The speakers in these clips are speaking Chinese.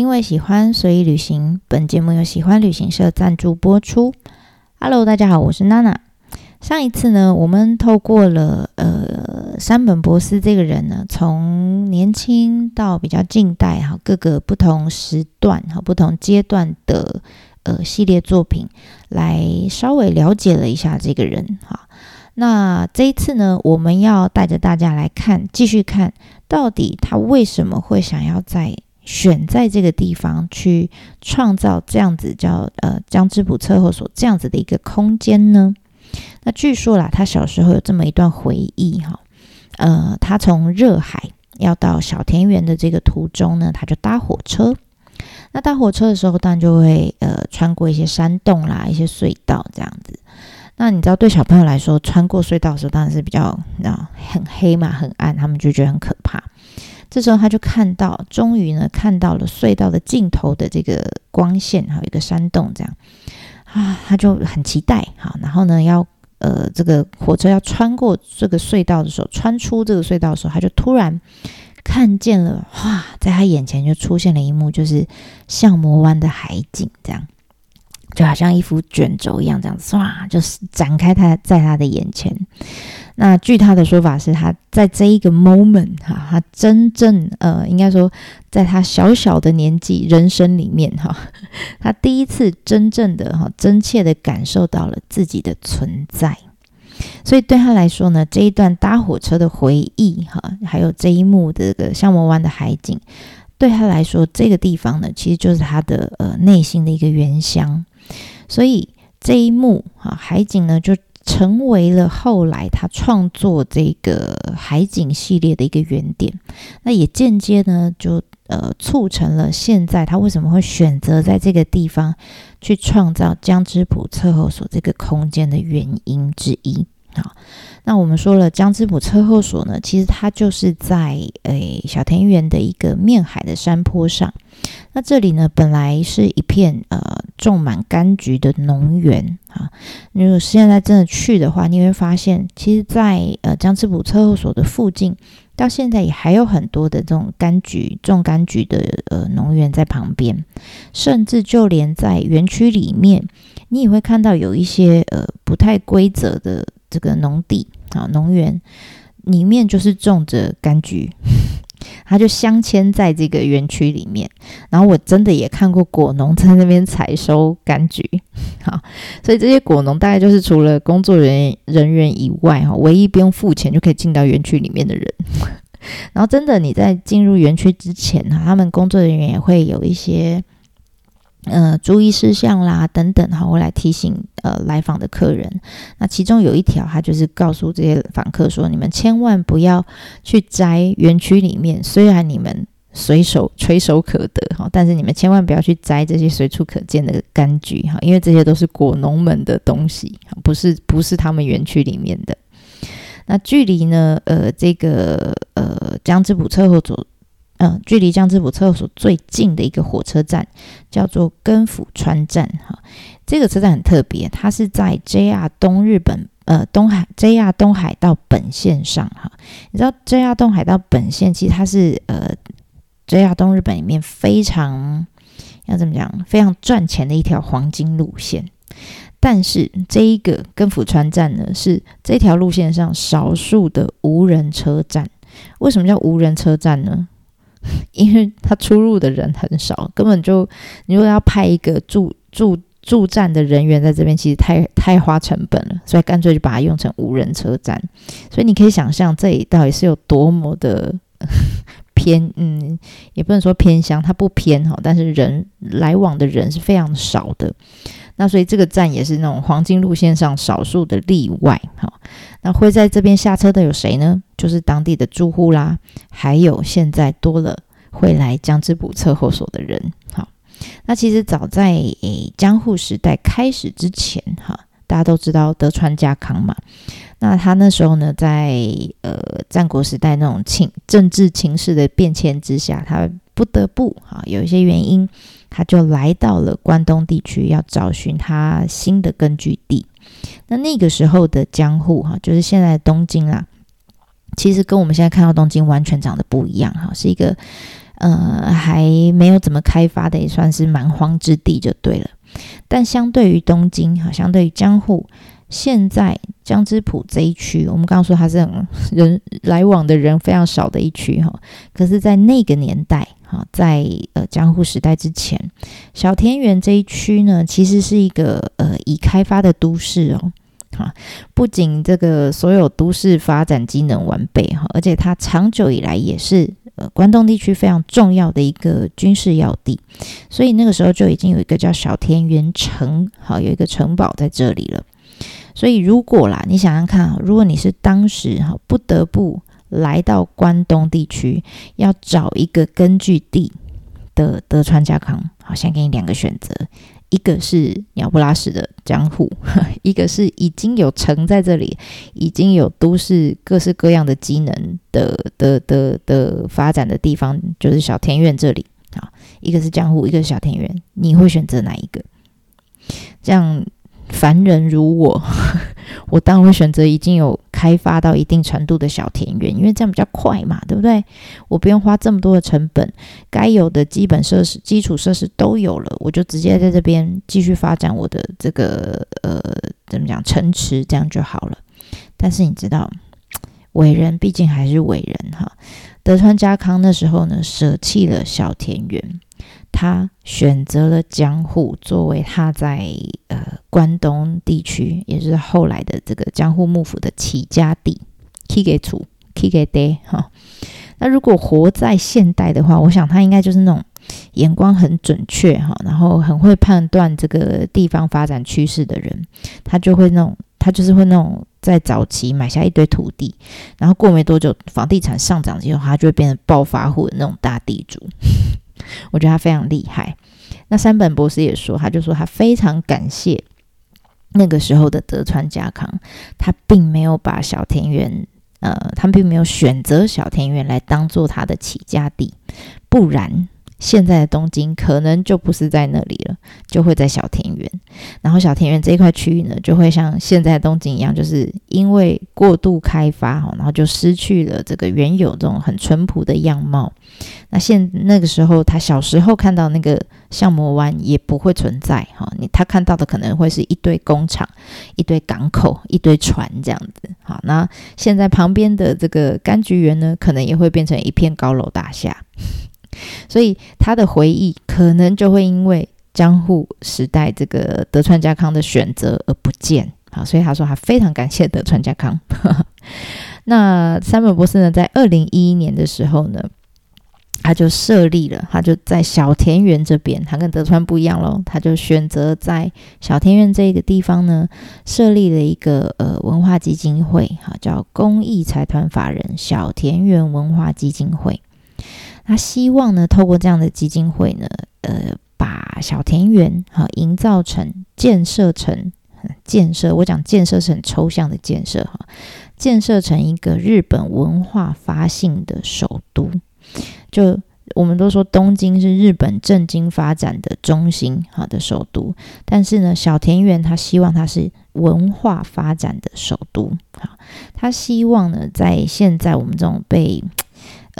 因为喜欢，所以旅行。本节目由喜欢旅行社赞助播出。Hello，大家好，我是娜娜。上一次呢，我们透过了呃山本博斯这个人呢，从年轻到比较近代哈，各个不同时段哈、不同阶段的呃系列作品，来稍微了解了一下这个人哈。那这一次呢，我们要带着大家来看，继续看到底他为什么会想要在。选在这个地方去创造这样子叫呃江之浦测候所这样子的一个空间呢？那据说啦，他小时候有这么一段回忆哈，呃，他从热海要到小田园的这个途中呢，他就搭火车。那搭火车的时候，当然就会呃穿过一些山洞啦，一些隧道这样子。那你知道，对小朋友来说，穿过隧道的时候当然是比较啊很黑嘛，很暗，他们就觉得很可怕。这时候他就看到，终于呢看到了隧道的尽头的这个光线，还有一个山洞，这样啊，他就很期待哈。然后呢，要呃这个火车要穿过这个隧道的时候，穿出这个隧道的时候，他就突然看见了哇，在他眼前就出现了一幕，就是像魔湾的海景，这样就好像一幅卷轴一样，这样唰就是展开他在他的眼前。那据他的说法是，他在这一个 moment 哈，他真正呃，应该说，在他小小的年纪人生里面哈，他第一次真正的哈，真切的感受到了自己的存在。所以对他来说呢，这一段搭火车的回忆哈，还有这一幕的这个香魔湾的海景，对他来说，这个地方呢，其实就是他的呃内心的一个原乡。所以这一幕哈海景呢，就。成为了后来他创作这个海景系列的一个原点，那也间接呢就呃促成了现在他为什么会选择在这个地方去创造江之浦测候所这个空间的原因之一。好，那我们说了江之浦车后所呢，其实它就是在诶小田园的一个面海的山坡上。那这里呢，本来是一片呃种满柑橘的农园啊。如果现在真的去的话，你会发现，其实，在呃江之浦车后所的附近，到现在也还有很多的这种柑橘种柑橘的呃农园在旁边，甚至就连在园区里面，你也会看到有一些呃不太规则的这个农地啊农园里面就是种着柑橘。它就镶嵌在这个园区里面，然后我真的也看过果农在那边采收柑橘，好，所以这些果农大概就是除了工作人员人员以外，哈，唯一不用付钱就可以进到园区里面的人。然后真的你在进入园区之前，哈，他们工作人员也会有一些。呃，注意事项啦，等等，哈，我来提醒呃来访的客人。那其中有一条，他就是告诉这些访客说：你们千万不要去摘园区里面，虽然你们随手垂手可得哈，但是你们千万不要去摘这些随处可见的柑橘哈，因为这些都是果农们的东西，不是不是他们园区里面的。那距离呢，呃，这个呃江之浦车后所。嗯，距离江之浦厕所最近的一个火车站叫做根府川站哈。这个车站很特别，它是在 JR 东日本呃东海 JR 东海道本线上哈。你知道 JR 东海道本线其实它是呃 JR 东日本里面非常要怎么讲非常赚钱的一条黄金路线，但是这一个根府川站呢是这条路线上少数的无人车站。为什么叫无人车站呢？因为他出入的人很少，根本就你如果要派一个驻驻驻站的人员在这边，其实太太花成本了，所以干脆就把它用成无人车站。所以你可以想象这里到底是有多么的 偏，嗯，也不能说偏乡，它不偏哈，但是人来往的人是非常少的。那所以这个站也是那种黄金路线上少数的例外哈。那会在这边下车的有谁呢？就是当地的住户啦，还有现在多了会来江之浦测候所的人。好，那其实早在诶江户时代开始之前哈，大家都知道德川家康嘛。那他那时候呢，在呃战国时代那种情政治情势的变迁之下，他不得不哈有一些原因。他就来到了关东地区，要找寻他新的根据地。那那个时候的江户，哈，就是现在的东京啦，其实跟我们现在看到东京完全长得不一样，哈，是一个呃，还没有怎么开发的，也算是蛮荒之地就对了。但相对于东京，哈，相对于江户，现在江之浦这一区，我们刚刚说它是人来往的人非常少的一区，哈。可是，在那个年代，哈，在呃江户时代之前，小田园这一区呢，其实是一个呃已开发的都市哦。哈，不仅这个所有都市发展机能完备哈，而且它长久以来也是呃关东地区非常重要的一个军事要地，所以那个时候就已经有一个叫小田园城，好有一个城堡在这里了。所以如果啦，你想想看，如果你是当时哈不得不来到关东地区，要找一个根据地的德川家康，好，先给你两个选择。一个是鸟不拉屎的江户，一个是已经有城在这里，已经有都市各式各样的机能的的的的发展的地方，就是小田园这里啊。一个是江户，一个是小田园，你会选择哪一个？这样。凡人如我，我当然会选择已经有开发到一定程度的小田园，因为这样比较快嘛，对不对？我不用花这么多的成本，该有的基本设施、基础设施都有了，我就直接在这边继续发展我的这个呃，怎么讲城池，这样就好了。但是你知道，伟人毕竟还是伟人哈。德川家康那时候呢，舍弃了小田园。他选择了江户作为他在呃关东地区，也就是后来的这个江户幕府的起家地。K 给楚，K 给 day 哈。那如果活在现代的话，我想他应该就是那种眼光很准确哈，然后很会判断这个地方发展趋势的人。他就会那种，他就是会那种在早期买下一堆土地，然后过没多久房地产上涨之后，他就会变成暴发户的那种大地主。我觉得他非常厉害。那山本博士也说，他就说他非常感谢那个时候的德川家康，他并没有把小田园，呃，他并没有选择小田园来当做他的起家地，不然。现在的东京可能就不是在那里了，就会在小田园。然后小田园这一块区域呢，就会像现在的东京一样，就是因为过度开发哈，然后就失去了这个原有这种很淳朴的样貌。那现那个时候，他小时候看到那个相模湾也不会存在哈，你他看到的可能会是一堆工厂、一堆港口、一堆船这样子。好，那现在旁边的这个柑橘园呢，可能也会变成一片高楼大厦。所以他的回忆可能就会因为江户时代这个德川家康的选择而不见。好，所以他说他非常感谢德川家康。那三本博士呢，在二零一一年的时候呢，他就设立了，他就在小田园这边，他跟德川不一样喽，他就选择在小田园这个地方呢，设立了一个呃文化基金会，哈，叫公益财团法人小田园文化基金会。他希望呢，透过这样的基金会呢，呃，把小田园哈营造成、建设成、建设，我讲建设是很抽象的建设哈，建设成一个日本文化发信的首都。就我们都说东京是日本政经发展的中心哈的首都，但是呢，小田园他希望它是文化发展的首都。好，他希望呢，在现在我们这种被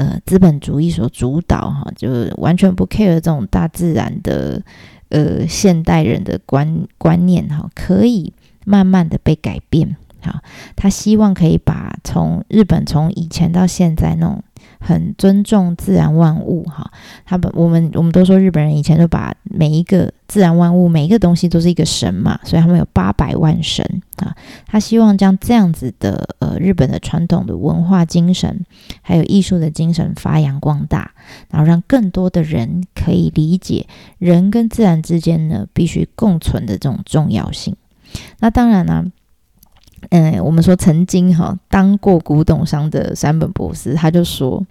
呃，资本主义所主导哈，就完全不 care 这种大自然的呃现代人的观观念哈，可以慢慢的被改变。好，他希望可以把从日本从以前到现在那种。很尊重自然万物，哈，他们我们我们都说日本人以前都把每一个自然万物每一个东西都是一个神嘛，所以他们有八百万神啊。他希望将这样子的呃日本的传统的文化精神，还有艺术的精神发扬光大，然后让更多的人可以理解人跟自然之间呢必须共存的这种重要性。那当然呢。嗯，我们说曾经哈当过古董商的山本博士，他就说，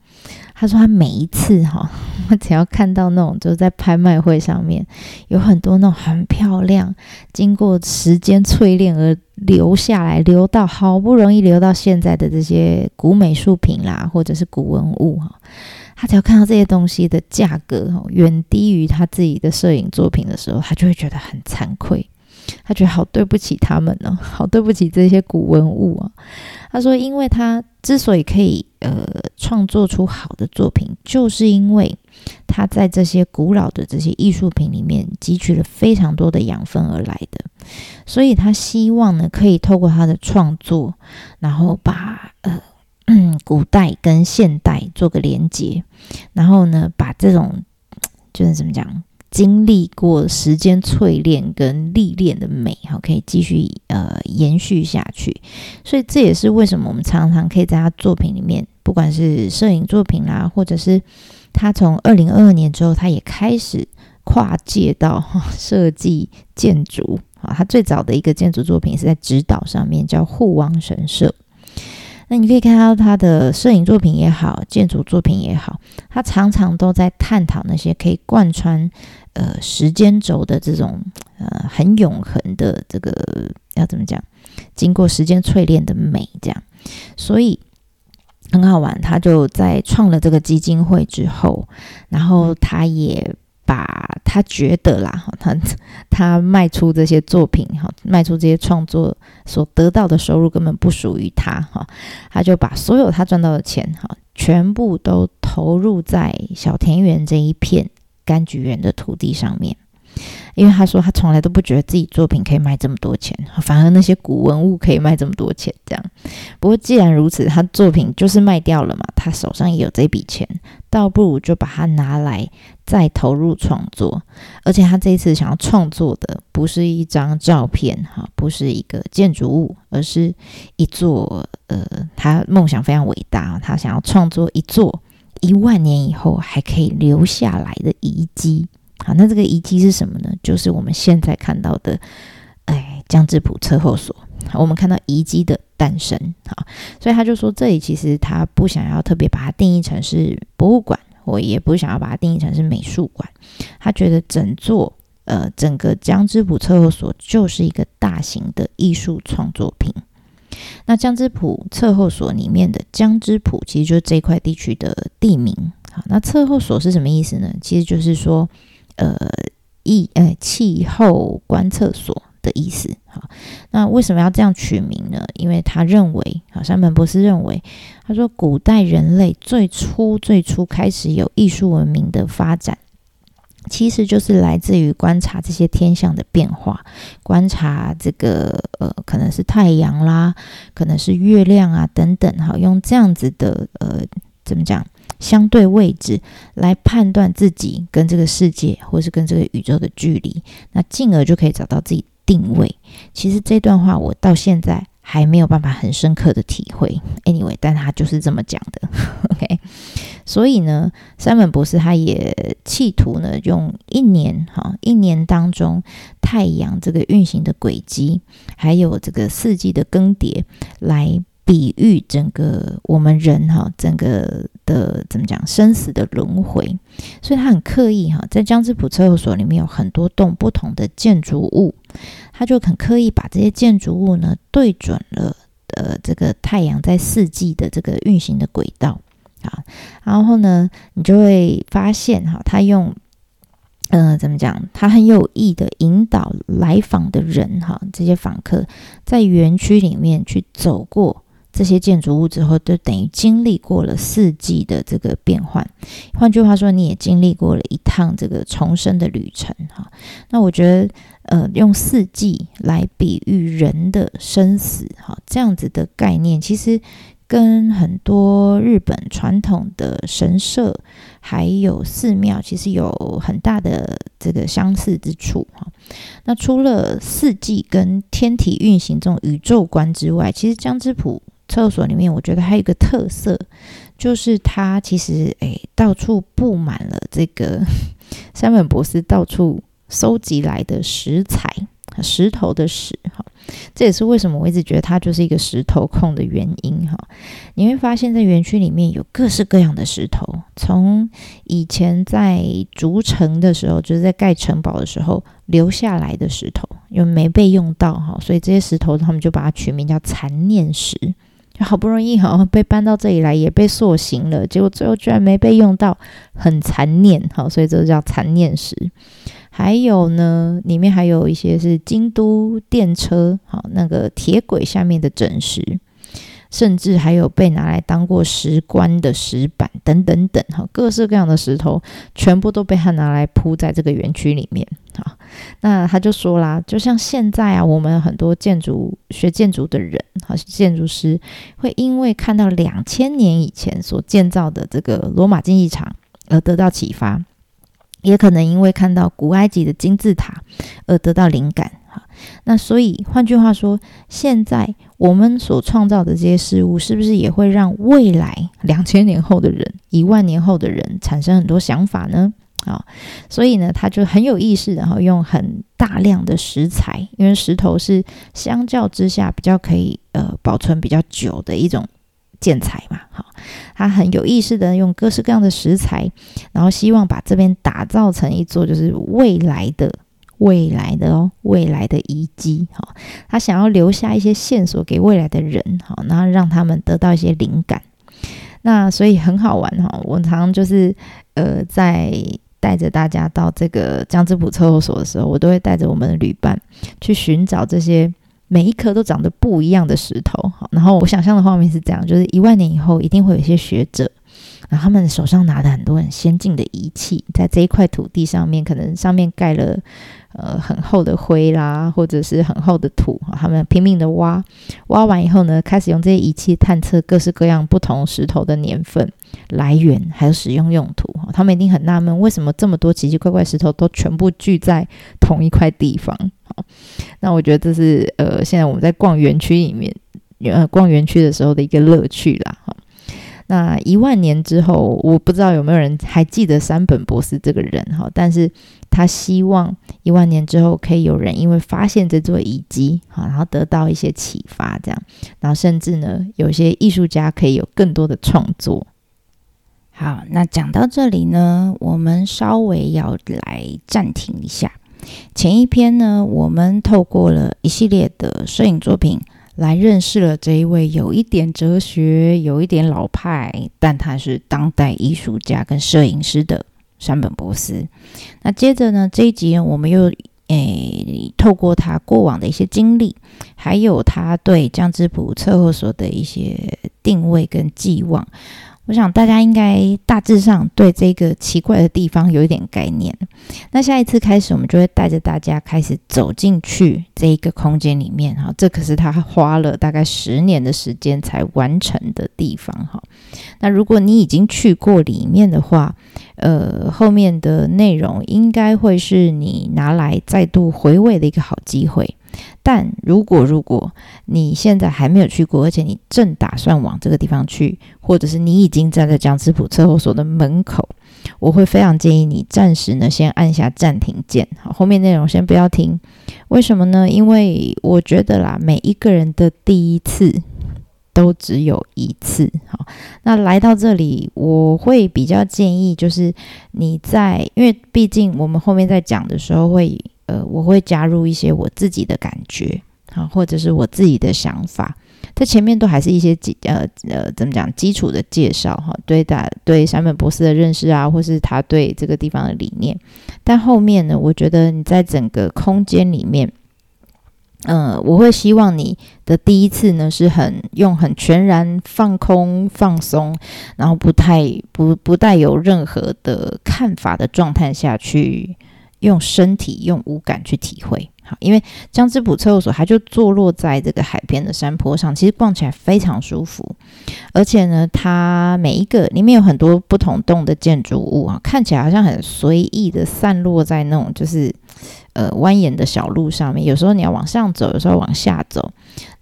他说他每一次哈，他 只要看到那种就是在拍卖会上面有很多那种很漂亮，经过时间淬炼而留下来，留到好不容易留到现在的这些古美术品啦，或者是古文物哈，他只要看到这些东西的价格哈远低于他自己的摄影作品的时候，他就会觉得很惭愧。他觉得好对不起他们呢，好对不起这些古文物啊。他说，因为他之所以可以呃创作出好的作品，就是因为他在这些古老的这些艺术品里面汲取了非常多的养分而来的，所以他希望呢，可以透过他的创作，然后把呃 古代跟现代做个连接，然后呢，把这种 就是怎么讲？经历过时间淬炼跟历练的美，哈，可以继续呃延续下去。所以这也是为什么我们常常可以在他作品里面，不管是摄影作品啦，或者是他从二零二二年之后，他也开始跨界到设计建筑啊。他最早的一个建筑作品是在指导上面，叫护王神社。那你可以看到他的摄影作品也好，建筑作品也好，他常常都在探讨那些可以贯穿呃时间轴的这种呃很永恒的这个要怎么讲？经过时间淬炼的美，这样，所以很好玩。他就在创了这个基金会之后，然后他也。把他觉得啦，他 他卖出这些作品哈，卖出这些创作所得到的收入根本不属于他哈，他就把所有他赚到的钱哈，全部都投入在小田园这一片柑橘园的土地上面。因为他说他从来都不觉得自己作品可以卖这么多钱，反而那些古文物可以卖这么多钱。这样，不过既然如此，他作品就是卖掉了嘛，他手上也有这笔钱，倒不如就把它拿来再投入创作。而且他这一次想要创作的不是一张照片，哈，不是一个建筑物，而是一座呃，他梦想非常伟大，他想要创作一座一万年以后还可以留下来的遗迹。好，那这个遗迹是什么呢？就是我们现在看到的，哎，江之浦车后所。我们看到遗迹的诞生。好，所以他就说，这里其实他不想要特别把它定义成是博物馆，我也不想要把它定义成是美术馆。他觉得整座呃整个江之浦车后所就是一个大型的艺术创作品。那江之浦测候所里面的江之浦，其实就是这块地区的地名。好，那测候所是什么意思呢？其实就是说。呃，气呃气候观测所的意思，好，那为什么要这样取名呢？因为他认为，好，山本博士认为，他说，古代人类最初最初开始有艺术文明的发展，其实就是来自于观察这些天象的变化，观察这个呃，可能是太阳啦，可能是月亮啊等等，哈，用这样子的呃，怎么讲？相对位置来判断自己跟这个世界，或是跟这个宇宙的距离，那进而就可以找到自己定位。其实这段话我到现在还没有办法很深刻的体会。Anyway，但他就是这么讲的。OK，所以呢，山本博士他也企图呢，用一年哈一年当中太阳这个运行的轨迹，还有这个四季的更迭来。比喻整个我们人哈，整个的怎么讲生死的轮回，所以他很刻意哈，在江之浦测候所里面有很多栋不同的建筑物，他就很刻意把这些建筑物呢对准了呃这个太阳在四季的这个运行的轨道啊，然后呢你就会发现哈，他用嗯怎么讲，他很有意的引导来访的人哈，这些访客在园区里面去走过。这些建筑物之后，就等于经历过了四季的这个变换。换句话说，你也经历过了一趟这个重生的旅程哈。那我觉得，呃，用四季来比喻人的生死哈，这样子的概念，其实跟很多日本传统的神社还有寺庙，其实有很大的这个相似之处哈。那除了四季跟天体运行这种宇宙观之外，其实江之浦。厕所里面，我觉得还有一个特色，就是它其实诶到处布满了这个 山本博士到处收集来的石材，石头的石哈，这也是为什么我一直觉得它就是一个石头控的原因哈。你会发现在园区里面有各式各样的石头，从以前在筑城的时候，就是在盖城堡的时候留下来的石头，因为没被用到哈，所以这些石头他们就把它取名叫残念石。好不容易哈被搬到这里来，也被塑形了，结果最后居然没被用到，很残念哈，所以这叫残念石。还有呢，里面还有一些是京都电车好那个铁轨下面的整石，甚至还有被拿来当过石棺的石板等等等，哈，各式各样的石头全部都被他拿来铺在这个园区里面，哈。那他就说啦，就像现在啊，我们很多建筑学建筑的人，哈，建筑师会因为看到两千年以前所建造的这个罗马竞技场而得到启发，也可能因为看到古埃及的金字塔而得到灵感。那所以换句话说，现在我们所创造的这些事物，是不是也会让未来两千年后的人、一万年后的人产生很多想法呢？啊，所以呢，他就很有意识，然后用很大量的石材，因为石头是相较之下比较可以呃保存比较久的一种建材嘛。好，他很有意识的用各式各样的石材，然后希望把这边打造成一座就是未来的。未来的哦，未来的遗迹，哈，他想要留下一些线索给未来的人，哈，然后让他们得到一些灵感。那所以很好玩哈，我常常就是呃，在带着大家到这个江之浦测候所的时候，我都会带着我们的旅伴去寻找这些每一颗都长得不一样的石头，好，然后我想象的画面是这样，就是一万年以后一定会有一些学者。然后他们手上拿的很多很先进的仪器，在这一块土地上面，可能上面盖了呃很厚的灰啦，或者是很厚的土。他们拼命的挖，挖完以后呢，开始用这些仪器探测各式各样不同石头的年份、来源，还有使用用途。他们一定很纳闷，为什么这么多奇奇怪怪石头都全部聚在同一块地方？那我觉得这是呃，现在我们在逛园区里面，呃，逛园区的时候的一个乐趣啦。哈。那一万年之后，我不知道有没有人还记得山本博士这个人哈，但是他希望一万年之后可以有人因为发现这座遗迹哈，然后得到一些启发，这样，然后甚至呢，有些艺术家可以有更多的创作。好，那讲到这里呢，我们稍微要来暂停一下。前一篇呢，我们透过了一系列的摄影作品。来认识了这一位有一点哲学、有一点老派，但他是当代艺术家跟摄影师的山本博斯。那接着呢，这一集我们又诶透过他过往的一些经历，还有他对江之浦测候所的一些定位跟寄望。我想大家应该大致上对这个奇怪的地方有一点概念。那下一次开始，我们就会带着大家开始走进去这一个空间里面哈。这可是他花了大概十年的时间才完成的地方哈。那如果你已经去过里面的话，呃，后面的内容应该会是你拿来再度回味的一个好机会。但如果如果你现在还没有去过，而且你正打算往这个地方去，或者是你已经站在江之浦车后所的门口，我会非常建议你暂时呢先按下暂停键，好，后面内容先不要听。为什么呢？因为我觉得啦，每一个人的第一次都只有一次。好，那来到这里，我会比较建议就是你在，因为毕竟我们后面在讲的时候会。呃，我会加入一些我自己的感觉，啊，或者是我自己的想法，在前面都还是一些基呃呃怎么讲基础的介绍哈，对大对山本博士的认识啊，或是他对这个地方的理念，但后面呢，我觉得你在整个空间里面，嗯，我会希望你的第一次呢是很用很全然放空放松，然后不太不不带有任何的看法的状态下去。用身体、用五感去体会，好，因为江之浦测候所它就坐落在这个海边的山坡上，其实逛起来非常舒服，而且呢，它每一个里面有很多不同栋的建筑物啊，看起来好像很随意的散落在那种就是呃蜿蜒的小路上面，有时候你要往上走，有时候往下走，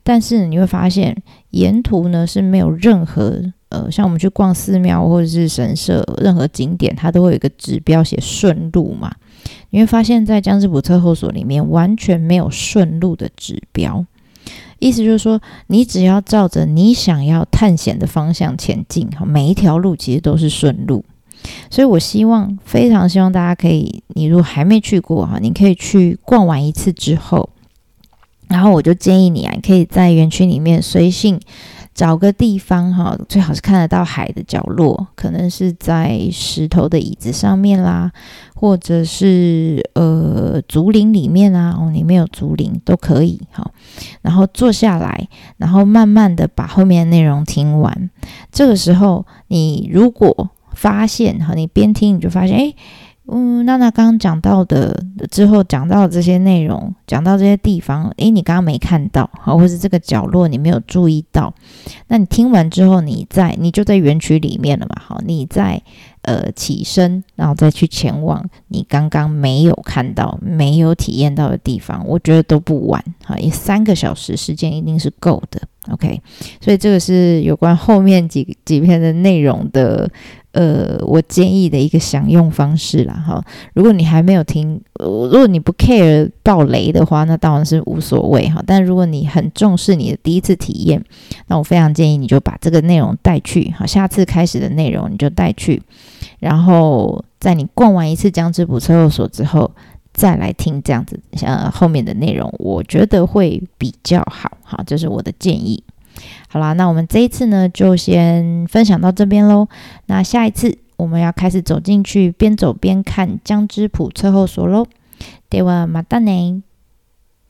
但是你会发现沿途呢是没有任何呃，像我们去逛寺庙或者是神社，任何景点它都会有一个指标写顺路嘛。你会发现在江之浦特后所里面完全没有顺路的指标，意思就是说，你只要照着你想要探险的方向前进，哈，每一条路其实都是顺路。所以我希望，非常希望大家可以，你如果还没去过哈，你可以去逛完一次之后，然后我就建议你啊，你可以在园区里面随性。找个地方哈，最好是看得到海的角落，可能是在石头的椅子上面啦，或者是呃竹林里面啊，哦，里面有竹林都可以哈。然后坐下来，然后慢慢的把后面的内容听完。这个时候，你如果发现哈，你边听你就发现，哎。嗯，娜娜刚刚讲到的之后讲到这些内容，讲到这些地方，诶，你刚刚没看到，好，或是这个角落你没有注意到，那你听完之后，你在你就在园区里面了嘛，好，你在呃起身，然后再去前往你刚刚没有看到、没有体验到的地方，我觉得都不晚，好，也三个小时时间一定是够的，OK，所以这个是有关后面几几篇的内容的。呃，我建议的一个享用方式啦，哈。如果你还没有听，如果你不 care 爆雷的话，那当然是无所谓哈。但如果你很重视你的第一次体验，那我非常建议你就把这个内容带去，好，下次开始的内容你就带去，然后在你逛完一次江之浦车后所之后，再来听这样子像后面的内容，我觉得会比较好，好，这是我的建议。好啦，那我们这一次呢，就先分享到这边喽。那下一次我们要开始走进去，边走边看江之浦测后所喽。ではまたね。